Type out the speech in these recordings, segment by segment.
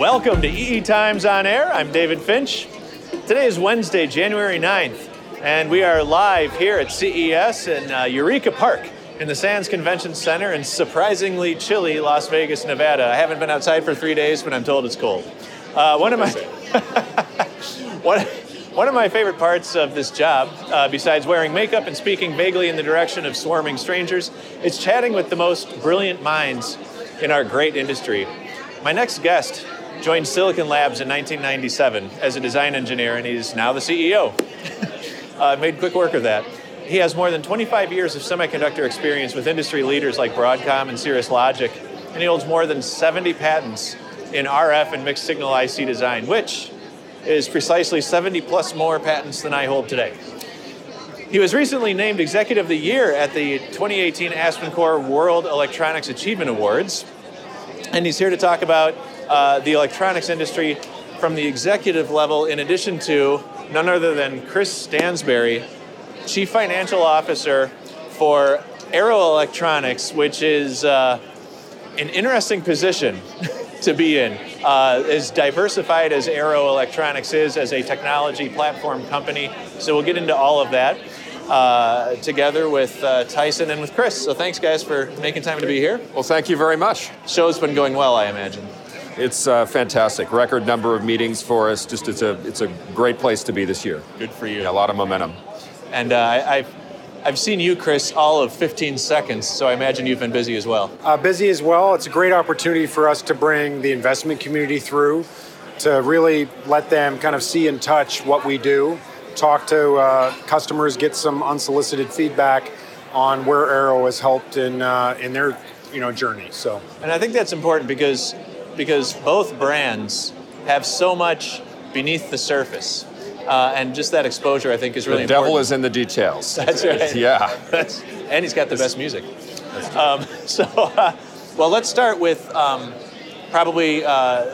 Welcome to EE Times on Air. I'm David Finch. Today is Wednesday, January 9th, and we are live here at CES in uh, Eureka Park in the Sands Convention Center in surprisingly chilly Las Vegas, Nevada. I haven't been outside for three days, but I'm told it's cold. Uh, one of my one, one of my favorite parts of this job, uh, besides wearing makeup and speaking vaguely in the direction of swarming strangers, is chatting with the most brilliant minds in our great industry. My next guest joined Silicon Labs in 1997 as a design engineer, and he's now the CEO. uh, made quick work of that. He has more than 25 years of semiconductor experience with industry leaders like Broadcom and Cirrus Logic, and he holds more than 70 patents in RF and mixed signal IC design, which is precisely 70 plus more patents than I hold today. He was recently named Executive of the Year at the 2018 AspenCore World Electronics Achievement Awards, and he's here to talk about uh, the electronics industry from the executive level, in addition to none other than Chris Stansbury, Chief Financial Officer for Arrow Electronics, which is uh, an interesting position to be in. Uh, as diversified as Arrow Electronics is as a technology platform company, so we'll get into all of that. Uh, together with uh, Tyson and with Chris. So thanks, guys, for making time to be here. Well, thank you very much. Show's been going well, I imagine. It's uh, fantastic. Record number of meetings for us. Just it's a it's a great place to be this year. Good for you. Yeah, a lot of momentum. And uh, I, I've I've seen you, Chris, all of 15 seconds, so I imagine you've been busy as well. Uh, busy as well. It's a great opportunity for us to bring the investment community through, to really let them kind of see and touch what we do, talk to uh, customers, get some unsolicited feedback on where Arrow has helped in uh, in their you know journey. So, and I think that's important because because both brands have so much beneath the surface. Uh, and just that exposure, I think, is really important. the devil important. is in the details. That's right. Yeah. That's, and he's got the best music. Um, so, uh, well, let's start with um, probably uh,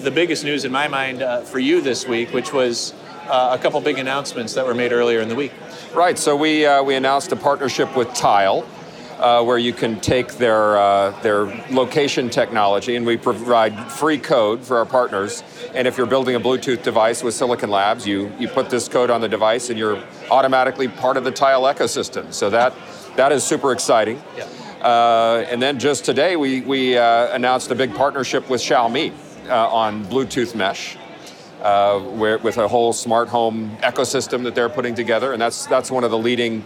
the biggest news in my mind uh, for you this week, which was uh, a couple big announcements that were made earlier in the week. Right. So we uh, we announced a partnership with Tile. Uh, where you can take their uh, their location technology, and we provide free code for our partners. And if you're building a Bluetooth device with Silicon Labs, you you put this code on the device, and you're automatically part of the Tile ecosystem. So that that is super exciting. Yeah. Uh, and then just today, we we uh, announced a big partnership with Xiaomi uh, on Bluetooth mesh. Uh, where, with a whole smart home ecosystem that they're putting together, and that's that's one of the leading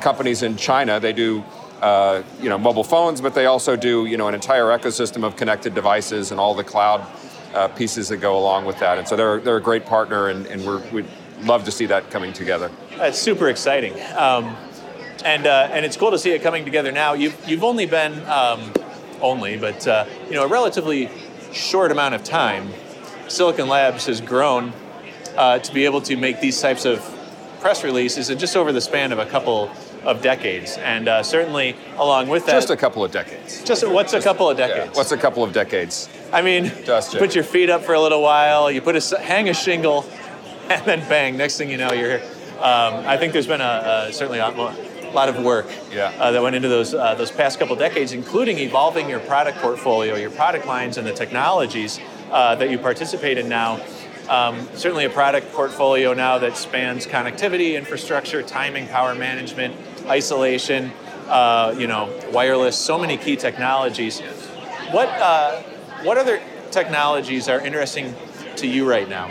companies in China. They do uh, you know, mobile phones, but they also do, you know, an entire ecosystem of connected devices and all the cloud uh, pieces that go along with that. And so they're, they're a great partner, and, and we're, we'd love to see that coming together. That's super exciting. Um, and, uh, and it's cool to see it coming together now. You've, you've only been, um, only, but, uh, you know, a relatively short amount of time, Silicon Labs has grown uh, to be able to make these types of press releases, and just over the span of a couple of decades, and uh, certainly along with that, just a couple of decades. Just what's a couple of decades? Yeah, what's a couple of decades? I mean, just put your feet up for a little while, you put a hang a shingle, and then bang. Next thing you know, you're here. Um, I think there's been a, a certainly a lot of work yeah. uh, that went into those uh, those past couple decades, including evolving your product portfolio, your product lines, and the technologies uh, that you participate in now. Um, certainly a product portfolio now that spans connectivity, infrastructure, timing, power management, isolation, uh, you know, wireless, so many key technologies. What, uh, what other technologies are interesting to you right now?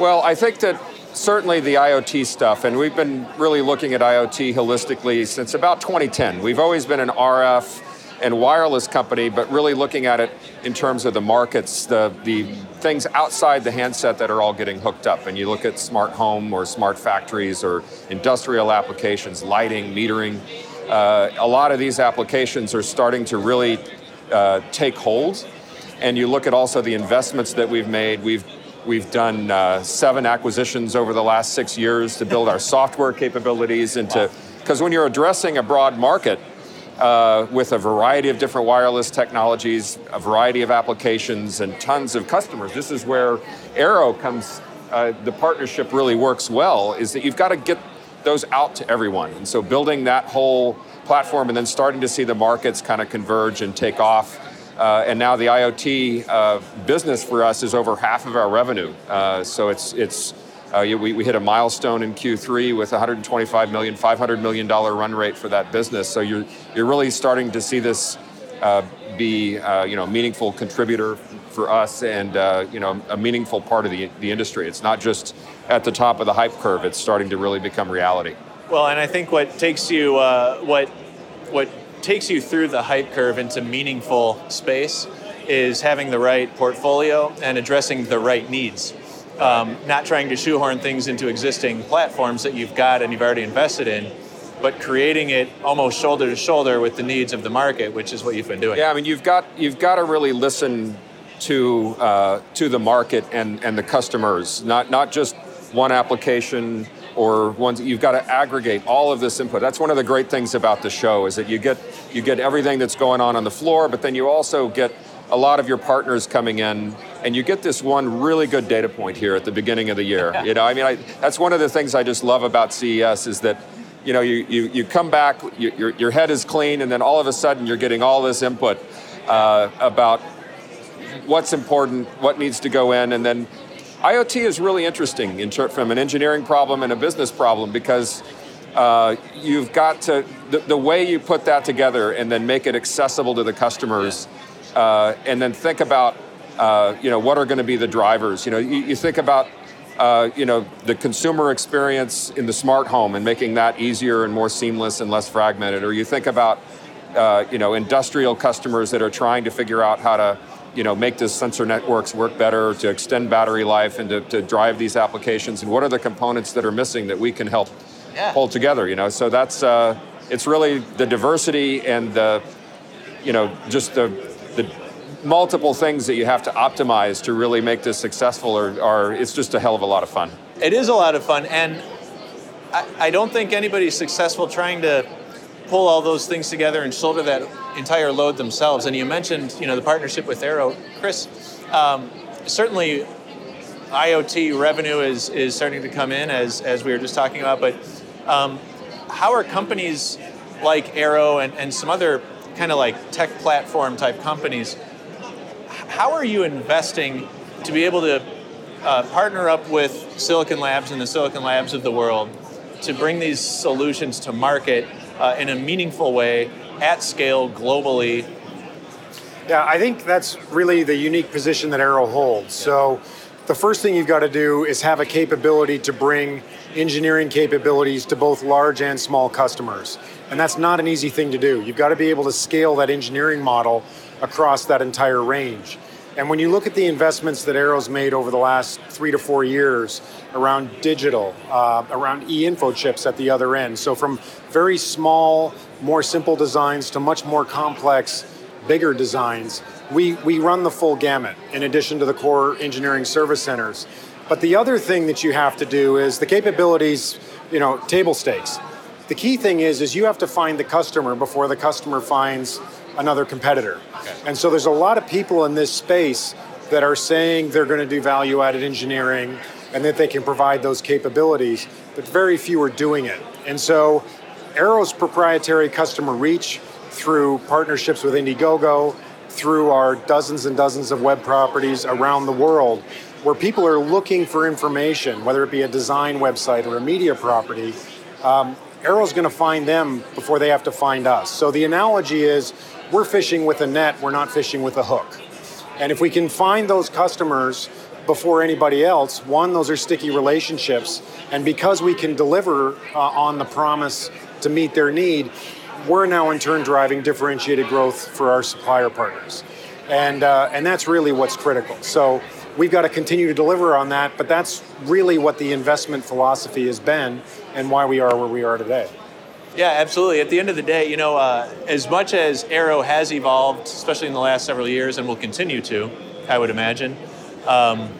Well, I think that certainly the IoT stuff, and we've been really looking at IoT holistically since about 2010. We've always been an RF and wireless company, but really looking at it in terms of the markets, the, the things outside the handset that are all getting hooked up. And you look at smart home or smart factories or industrial applications, lighting, metering. Uh, a lot of these applications are starting to really uh, take hold. And you look at also the investments that we've made. We've We've done uh, seven acquisitions over the last six years to build our software capabilities into, because when you're addressing a broad market, uh, with a variety of different wireless technologies, a variety of applications, and tons of customers. This is where Arrow comes, uh, the partnership really works well, is that you've got to get those out to everyone. And so building that whole platform and then starting to see the markets kind of converge and take off Uh, and now the IoT uh, business for us is over half of our revenue. Uh, so it's it's uh, we, we hit a milestone in Q3 with 125 million, 500 million dollar run rate for that business. So you're you're really starting to see this uh, be uh, you know meaningful contributor for us and uh, you know a meaningful part of the, the industry. It's not just at the top of the hype curve; it's starting to really become reality. Well, and I think what takes you uh, what what takes you through the hype curve into meaningful space is having the right portfolio and addressing the right needs. Um, not trying to shoehorn things into existing platforms that you've got and you've already invested in, but creating it almost shoulder to shoulder with the needs of the market, which is what you've been doing. Yeah, I mean, you've got you've got to really listen to uh, to the market and and the customers, not not just one application or ones you've got to aggregate all of this input. That's one of the great things about the show is that you get you get everything that's going on on the floor, but then you also get a lot of your partners coming in and you get this one really good data point here at the beginning of the year. you know, I mean, I, that's one of the things I just love about CES is that you know, you, you, you come back, you, your, your head is clean, and then all of a sudden you're getting all this input uh, about what's important, what needs to go in, and then IoT is really interesting in ter- from an engineering problem and a business problem because uh, you've got to the, the, way you put that together and then make it accessible to the customers, uh, and then think about uh, you know what are going to be the drivers. You know, you, you think about uh, you know, the consumer experience in the smart home and making that easier and more seamless and less fragmented. Or you think about, uh, you know, industrial customers that are trying to figure out how to, you know, make the sensor networks work better, to extend battery life, and to, to drive these applications. And what are the components that are missing that we can help yeah. pull together? You know, so that's uh, it's really the diversity and the, you know, just the multiple things that you have to optimize to really make this successful or, or it's just a hell of a lot of fun. It is a lot of fun and I, I don't think anybody's successful trying to pull all those things together and shoulder that entire load themselves. And you mentioned, you know, the partnership with Arrow, Chris. Um, certainly, IoT revenue is is starting to come in as as we were just talking about. But um, how are companies like Arrow and, and some other kind of like tech platform type companies how are you investing to be able to uh, partner up with Silicon Labs and the Silicon Labs of the world to bring these solutions to market uh, in a meaningful way at scale globally? Yeah, I think that's really the unique position that Arrow holds. So, the first thing you've got to do is have a capability to bring engineering capabilities to both large and small customers. And that's not an easy thing to do. You've got to be able to scale that engineering model across that entire range. And when you look at the investments that Arrow's made over the last three to four years around digital, uh, around eInfochips at the other end, so from very small, more simple designs to much more complex, bigger designs, we, we run the full gamut in addition to the core engineering service centers. But the other thing that you have to do is the capabilities, you know, table stakes. The key thing is, is you have to find the customer before the customer finds another competitor. Okay. And so there's a lot of people in this space that are saying they're going to do value added engineering and that they can provide those capabilities, but very few are doing it. And so Arrow's proprietary customer reach through partnerships with Indiegogo, through our dozens and dozens of web properties around the world, where people are looking for information, whether it be a design website or a media property, um, Arrow's going to find them before they have to find us. So the analogy is we're fishing with a net, we're not fishing with a hook. And if we can find those customers before anybody else, one, those are sticky relationships. And because we can deliver uh, on the promise to meet their need, we're now in turn driving differentiated growth for our supplier partners. And, uh, and that's really what's critical. So we've got to continue to deliver on that, but that's really what the investment philosophy has been and why we are where we are today. Yeah, absolutely. At the end of the day, you know, uh, as much as Arrow has evolved, especially in the last several years, and will continue to, I would imagine, um,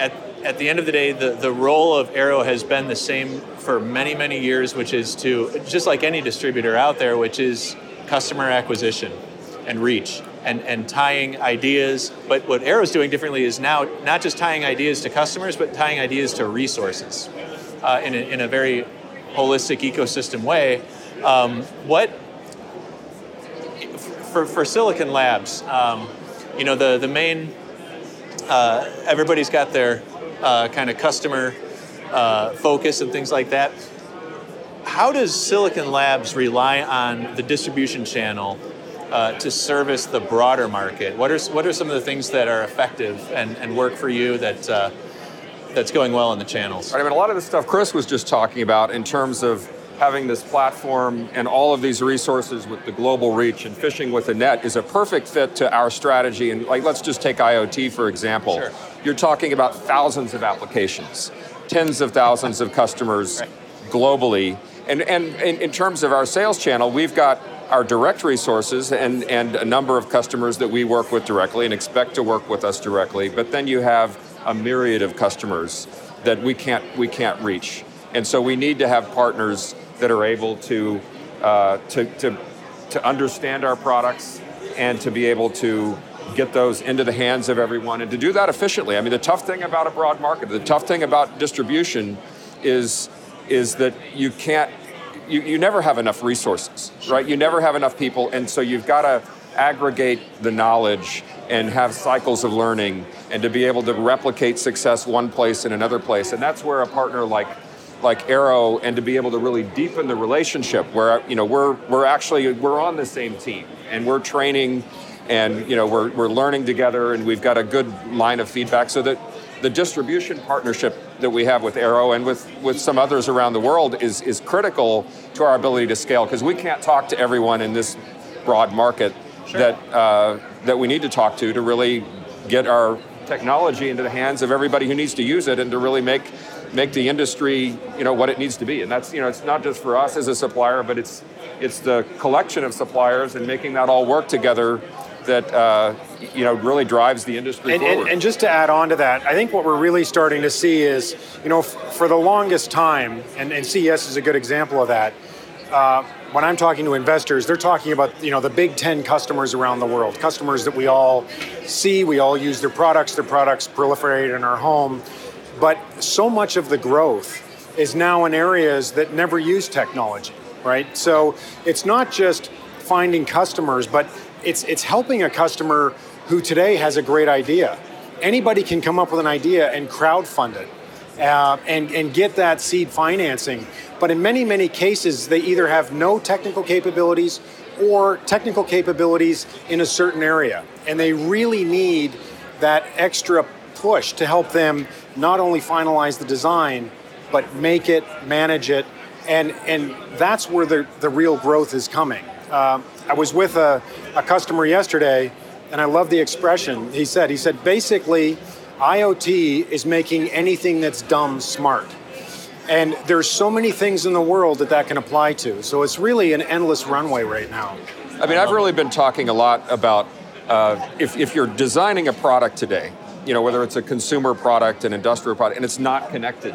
at, at the end of the day, the, the role of Arrow has been the same for many, many years, which is to, just like any distributor out there, which is customer acquisition and reach and, and tying ideas. But what Arrow's doing differently is now not just tying ideas to customers, but tying ideas to resources uh, in, a, in a very holistic ecosystem way. Um, what for, for Silicon Labs, um, you know, the, the main, uh, everybody's got their uh, kind of customer uh, focus and things like that. How does Silicon Labs rely on the distribution channel uh, to service the broader market? What are, what are some of the things that are effective and, and work for you that, uh, that's going well in the channels? I mean, a lot of the stuff Chris was just talking about in terms of having this platform and all of these resources with the global reach and fishing with a net is a perfect fit to our strategy. And like, let's just take IoT for example. Sure. You're talking about thousands of applications, tens of thousands of customers Right. globally. And, and in, in terms of our sales channel, we've got our direct resources and, and a number of customers that we work with directly and expect to work with us directly. But then you have a myriad of customers that we can't, we can't reach. And so we need to have partners that are able to, uh, to, to, to understand our products and to be able to get those into the hands of everyone and to do that efficiently. I mean, the tough thing about a broad market, the tough thing about distribution is, is that you can't, you, you never have enough resources, right? You never have enough people, and so you've got to aggregate the knowledge and have cycles of learning and to be able to replicate success one place in another place. And that's where a partner like like Arrow and to be able to really deepen the relationship where you know we're we're actually we're on the same team and we're training and you know we're, we're learning together and we've got a good line of feedback so that the distribution partnership that we have with Arrow and with, with some others around the world is, is critical to our ability to scale because we can't talk to everyone in this broad market that, uh, that we need to talk to to really get our technology into the hands of everybody who needs to use it and to really make make the industry you know what it needs to be and that's you know it's not just for us as a supplier but it's it's the collection of suppliers and making that all work together that uh, you know really drives the industry And, forward and, and just to add on to that, I think what we're really starting to see is, you know, f- for the longest time, and, and CES is a good example of that. Uh, when I'm talking to investors, they're talking about, you know, the big 10 customers around the world, customers that we all see, we all use their products, their products proliferate in our home. But so much of the growth is now in areas that never use technology, right? So it's not just finding customers, but it's it's helping a customer who today has a great idea. Anybody can come up with an idea and crowdfund it. Uh, and, and get that seed financing. But in many, many cases, they either have no technical capabilities or technical capabilities in a certain area. And they really need that extra push to help them not only finalize the design, but make it, manage it, and and that's where the, the real growth is coming. Um, I was with a, a customer yesterday, and I love the expression he said. He said basically, IoT is making anything that's dumb smart. And there's so many things in the world that that can apply to. So it's really an endless runway right now. I mean, I've really been talking a lot about uh, if, if you're designing a product today, you know, whether it's a consumer product, an industrial product, and it's not connected,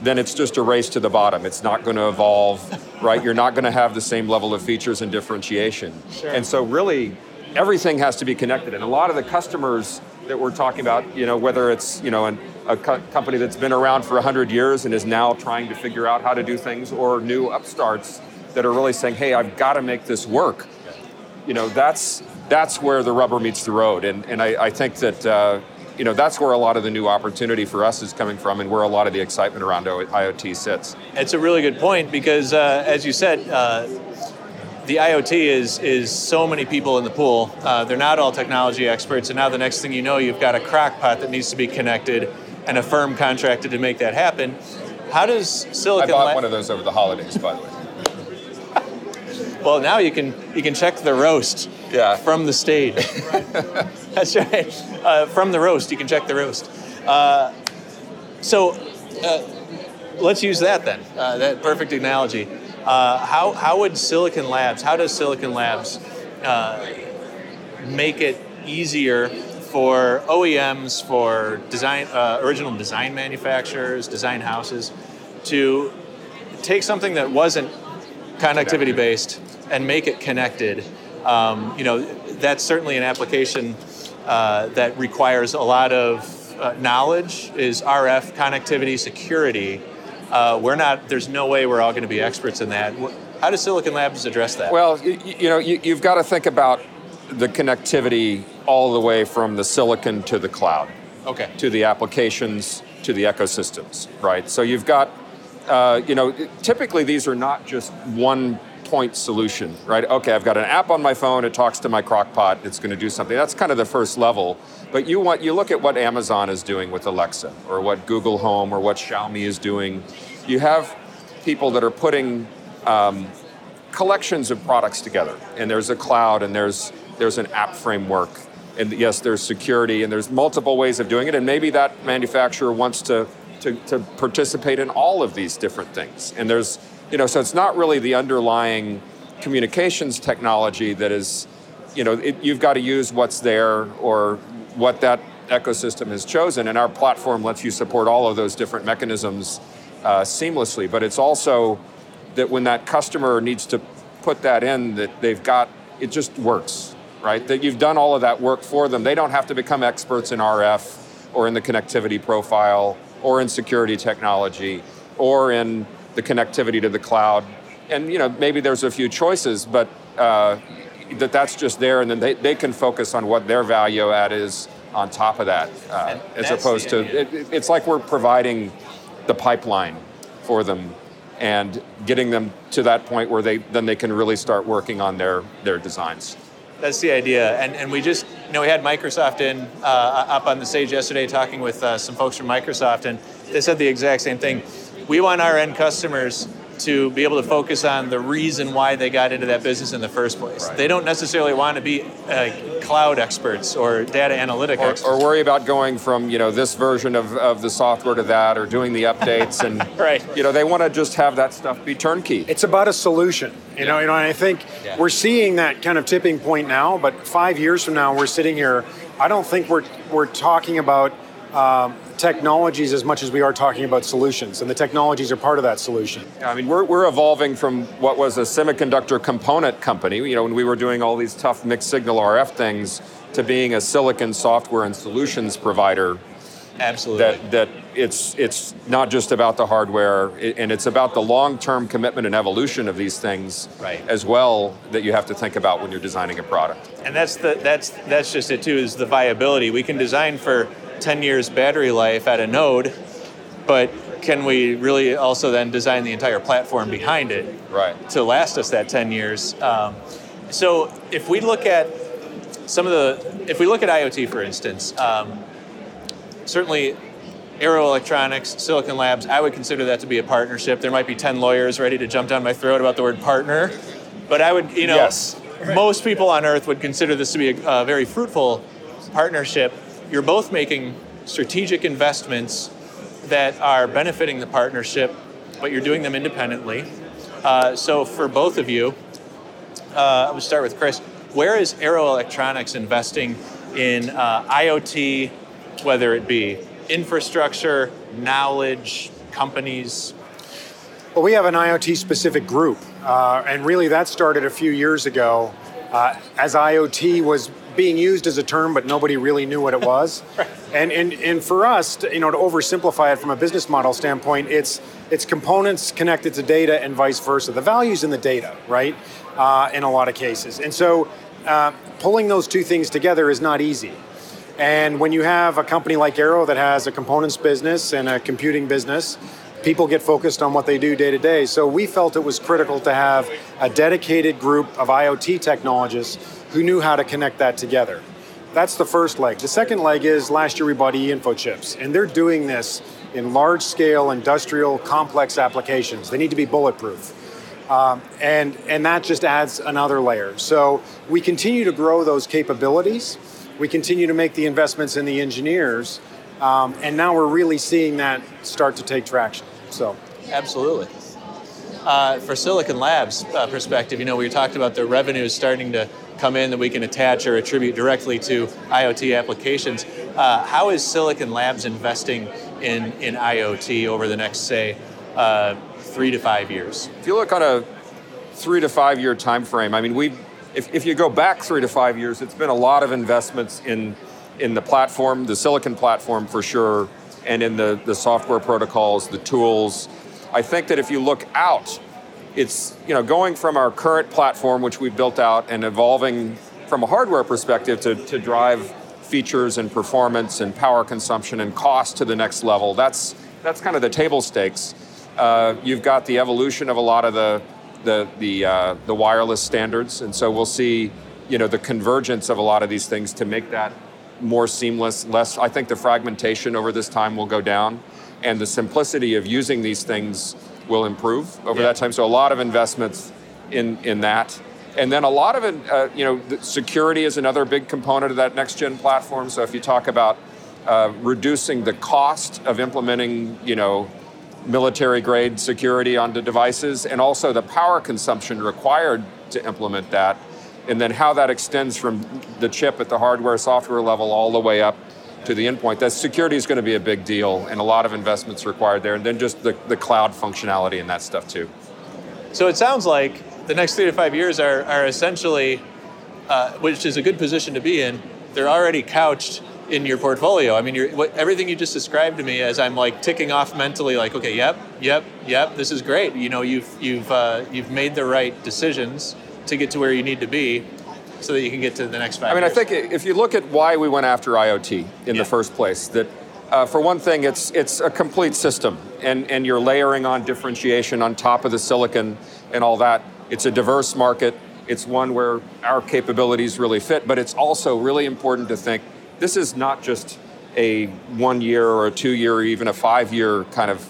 then it's just a race to the bottom. It's not going to evolve, right? You're not going to have the same level of features and differentiation. And so, really, everything has to be connected. And a lot of the customers that we're talking about, you know, whether it's you know an, a co- company that's been around for 100 years and is now trying to figure out how to do things, or new upstarts that are really saying, "Hey, I've got to make this work." You know, that's that's where the rubber meets the road, and and I, I think that. Uh, you know that's where a lot of the new opportunity for us is coming from, and where a lot of the excitement around IoT sits. It's a really good point because, uh, as you said, uh, the IoT is is so many people in the pool. Uh, they're not all technology experts, and now the next thing you know, you've got a crockpot that needs to be connected and a firm contracted to make that happen. How does Silicon? I bought La- one of those over the holidays, by the way. Well, now you can you can check the roast Yeah. from the stage. That's right. Uh, from the roast, you can check the roast. Uh, so uh, let's use that then. Uh, that perfect analogy. Uh, how how would Silicon Labs? How does Silicon Labs uh, make it easier for OEMs, for design uh, original design manufacturers, design houses, to take something that wasn't connectivity based and make it connected. Um, you know, that's certainly an application uh, that requires a lot of uh, knowledge. Is RF connectivity security? Uh, we're not. There's no way we're all going to be experts in that. How does Silicon Labs address that? Well, you, you know, you, you've got to think about the connectivity all the way from the silicon to the cloud, okay. to the applications, to the ecosystems, right? So you've got, uh, you know, typically these are not just one point solution, right? Okay, I've got an app on my phone, it talks to my crock pot, it's going to do something. That's kind of the first level. But you want you look at what Amazon is doing with Alexa, or what Google Home, or what Xiaomi is doing. You have people that are putting um, collections of products together, and there's a cloud, and there's there's an app framework, and yes, there's security, and there's multiple ways of doing it, and maybe that manufacturer wants to to, to participate in all of these different things, and there's you know, so it's not really the underlying communications technology that is, you know, it, you've got to use what's there or what that ecosystem has chosen, and our platform lets you support all of those different mechanisms uh, seamlessly. But it's also that when that customer needs to put that in, that they've got it just works, right? That you've done all of that work for them. They don't have to become experts in RF or in the connectivity profile or in security technology or in the connectivity to the cloud. And you know, maybe there's a few choices, but uh, that that's just there, and then they, they can focus on what their value add is on top of that, uh, as opposed to it, it's like we're providing the pipeline for them and getting them to that point where they then they can really start working on their their designs. That's the idea, and and we just you know we had Microsoft in uh, up on the stage yesterday talking with uh, some folks from Microsoft, and they said the exact same thing. We want our end customers to be able to focus on the reason why they got into that business in the first place. Right. They don't necessarily want to be uh, cloud experts or data analytic or, experts. Or worry about going from you know this version of, of the software to that or doing the updates and right. you know they want to just have that stuff be turnkey. It's about a solution. You yeah. know, you know, and I think yeah. we're seeing that kind of tipping point now, but five years from now we're sitting here, I don't think we're we're talking about um, technologies as much as we are talking about solutions, and the technologies are part of that solution. Yeah, I mean, we're, we're evolving from what was a semiconductor component company, you know, when we were doing all these tough mixed signal RF things, to being a silicon software and solutions provider. Absolutely. That, that it's, it's not just about the hardware, and it's about the long term commitment and evolution of these things right. as well that you have to think about when you're designing a product. And that's, the, that's, that's just it, too, is the viability. We can design for 10 years battery life at a node, but can we really also then design the entire platform behind it right. to last us that 10 years? Um, so if we look at some of the, if we look at IoT for instance, um, certainly Arrow Electronics, Silicon Labs, I would consider that to be a partnership. There might be 10 lawyers ready to jump down my throat about the word partner, but I would, you know, yes. most people on earth would consider this to be a, a very fruitful partnership you're both making strategic investments that are benefiting the partnership, but you're doing them independently. Uh, so for both of you, uh, will start with Chris. Where is Arrow Electronics investing in uh, IoT, whether it be infrastructure, knowledge, companies? Well, we have an IoT specific group, uh, and really that started a few years ago uh, as IoT was being used as a term, but nobody really knew what it was. right. And, and and for us, to, you know, to oversimplify it from a business model standpoint, it's it's components connected to data and vice versa. The value's in the data, right? Uh, in a lot of cases, and so uh, pulling those two things together is not easy. And when you have a company like Arrow that has a components business and a computing business, people get focused on what they do day to day. So we felt it was critical to have a dedicated group of IoT technologists who knew how to connect that together. That's the first leg. The second leg is last year we bought eInfochips, and they're doing this in large scale industrial complex applications. They need to be bulletproof. Um, and, and that just adds another layer. So we continue to grow those capabilities. We continue to make the investments in the engineers. Um, and now we're really seeing that start to take traction. So, absolutely. Uh, for Silicon Labs uh, perspective, you know, we talked about the revenues starting to come in that we can attach or attribute directly to IoT applications. Uh, how is Silicon Labs investing in, in IoT over the next, say, uh, three to five years? If you look on a three to five year time frame, I mean, we, if, if you go back three to five years, it's been a lot of investments in, in the platform, the silicon platform for sure, and in the, the software protocols, the tools. I think that if you look out it's you know going from our current platform, which we've built out, and evolving from a hardware perspective to, to drive features and performance and power consumption and cost to the next level. That's that's kind of the table stakes. Uh, you've got the evolution of a lot of the the the, uh, the wireless standards, and so we'll see you know the convergence of a lot of these things to make that more seamless. Less, I think the fragmentation over this time will go down, and the simplicity of using these things will improve over yeah. that time. So a lot of investments in in that. And then a lot of it, uh, you know, security is another big component of that next gen platform. So if you talk about uh, reducing the cost of implementing, you know, military grade security onto devices, and also the power consumption required to implement that, and then how that extends from the chip at the hardware software level all the way up to the endpoint. That security is going to be a big deal, and a lot of investments required there, and then just the, the cloud functionality and that stuff too. So it sounds like the next three to five years are, are essentially, uh, which is a good position to be in, they're already couched in your portfolio. I mean, what, everything you just described to me as I'm like ticking off mentally, like, okay, yep, yep, yep, this is great. You know, you've you've uh, you've made the right decisions to get to where you need to be, so that you can get to the next five. I mean, years. I think if you look at why we went after IoT in yeah. the first place, that uh, for one thing, it's it's a complete system, and and you're layering on differentiation on top of the silicon and all that. It's a diverse market. It's one where our capabilities really fit, but it's also really important to think this is not just a one year or a two year or even a five year kind of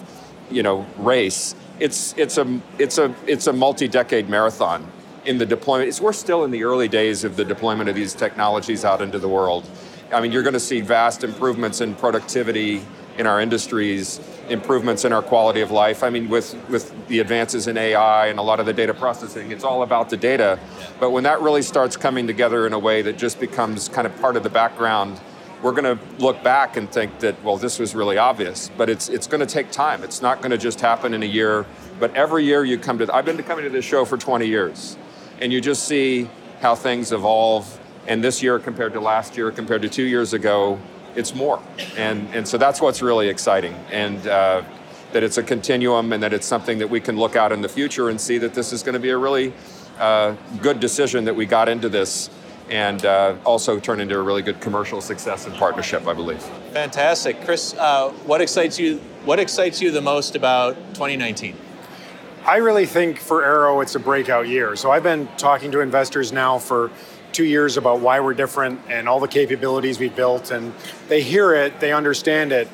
you know race. It's it's a it's a it's a multi decade marathon in the deployment. We're still in the early days of the deployment of these technologies out into the world. I mean, you're going to see vast improvements in productivity in our industries, improvements in our quality of life. I mean, with, with the advances in AI and a lot of the data processing, it's all about the data. But when that really starts coming together in a way that just becomes kind of part of the background, we're going to look back and think that, well, this was really obvious. But it's, it's going to take time. It's not going to just happen in a year. But every year you come to, I've been coming to this show for 20 years, and you just see how things evolve. And this year compared to last year, compared to two years ago, it's more. And, and so that's what's really exciting. And uh, that it's a continuum and that it's something that we can look out in the future and see that this is going to be a really uh, good decision that we got into this and uh, also turn into a really good commercial success and partnership, I believe. Fantastic. Chris, uh, what excites you what excites you the most about 2019? I really think for Arrow it's a breakout year. So I've been talking to investors now for two years about why we're different and all the capabilities we built, and they hear it, they understand it.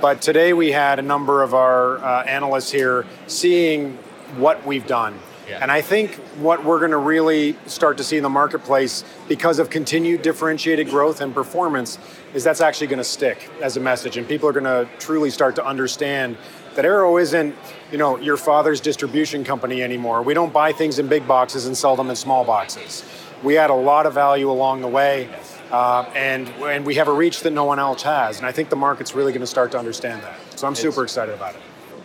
But today we had a number of our uh, analysts here seeing what we've done. Yeah. And I think what we're going to really start to see in the marketplace because of continued differentiated growth and performance is that's actually going to stick as a message and people are going to truly start to understand that Arrow isn't, you know, your father's distribution company anymore. We don't buy things in big boxes and sell them in small boxes we add a lot of value along the way. Uh, and and we have a reach that no one else has, and I think the market's really going to start to understand that. So I'm super excited about it.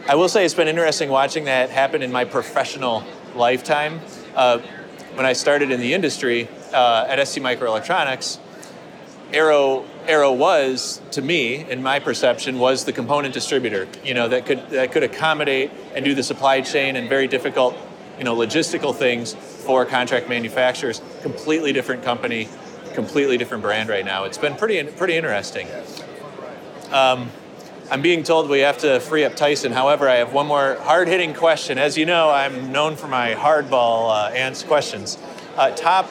I will say it's been interesting watching that happen in my professional lifetime. Uh, when I started in the industry uh, at ST Microelectronics, Arrow Arrow was to me, in my perception, was the component distributor. You know that could that could accommodate and do the supply chain and very difficult, you know, logistical things for contract manufacturers. Completely different company, completely different brand right now. It's been pretty pretty interesting. Um, I'm being told we have to free up Tyson. However, I have one more hard hitting question. As you know, I'm known for my hardball uh, answer questions. Uh, top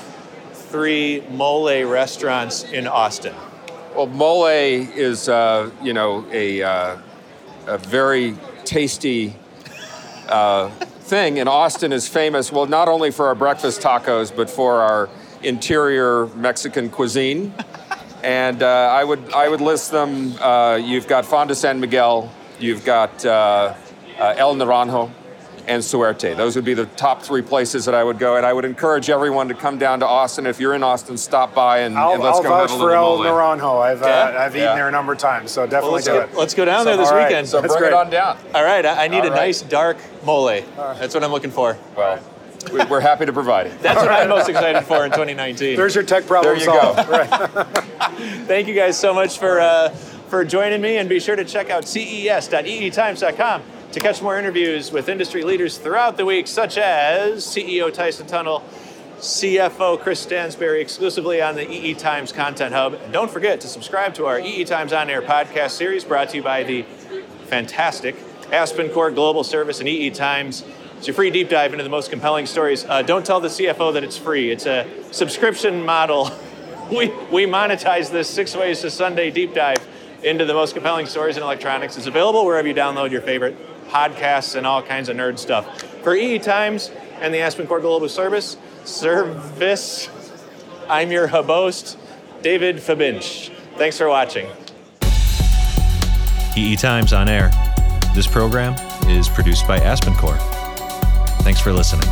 three mole restaurants in Austin. Well, mole is uh, you know a, uh, a very tasty uh, thing, and Austin is famous, well, not only for our breakfast tacos, but for our interior Mexican cuisine. and uh, I, would, I would list them. Uh, you've got Fonda San Miguel, you've got uh, El Naranjo, and Suerte. Those would be the top three places that I would go, and I would encourage everyone to come down to Austin. If you're in Austin, stop by and, I'll, and let's I'll go vouch have a for El Naranjo. I've, uh, I've eaten there a number of times, so definitely well, let's do get, it. Let's go down so, there this right. weekend. So That's bring great. it on down. All right, I, I need all a right. nice dark mole. Right. That's what I'm looking for. Well. We're happy to provide it. That's what I'm most excited for in 2019. There's your tech problem there you solved. Go. Thank you guys so much for uh, for joining me, and be sure to check out ces.eetimes.com to catch more interviews with industry leaders throughout the week, such as CEO Tyson Tuttle, CFO Chris Stansbury, exclusively on the EE Times Content Hub. And don't forget to subscribe to our EE Times On Air podcast series brought to you by the fantastic AspenCore Global Service and EE Times. It's your free deep dive into the most compelling stories. Uh, don't tell the CFO that it's free. It's a subscription model. we, we monetize this six ways to Sunday deep dive into the most compelling stories in electronics. It's available wherever you download your favorite podcasts and all kinds of nerd stuff. For EE Times and the Aspen AspenCore Global Service, service, I'm your host, David Fabinch. Thanks for watching. EE Times on air. This program is produced by Aspen AspenCore. Thanks for listening.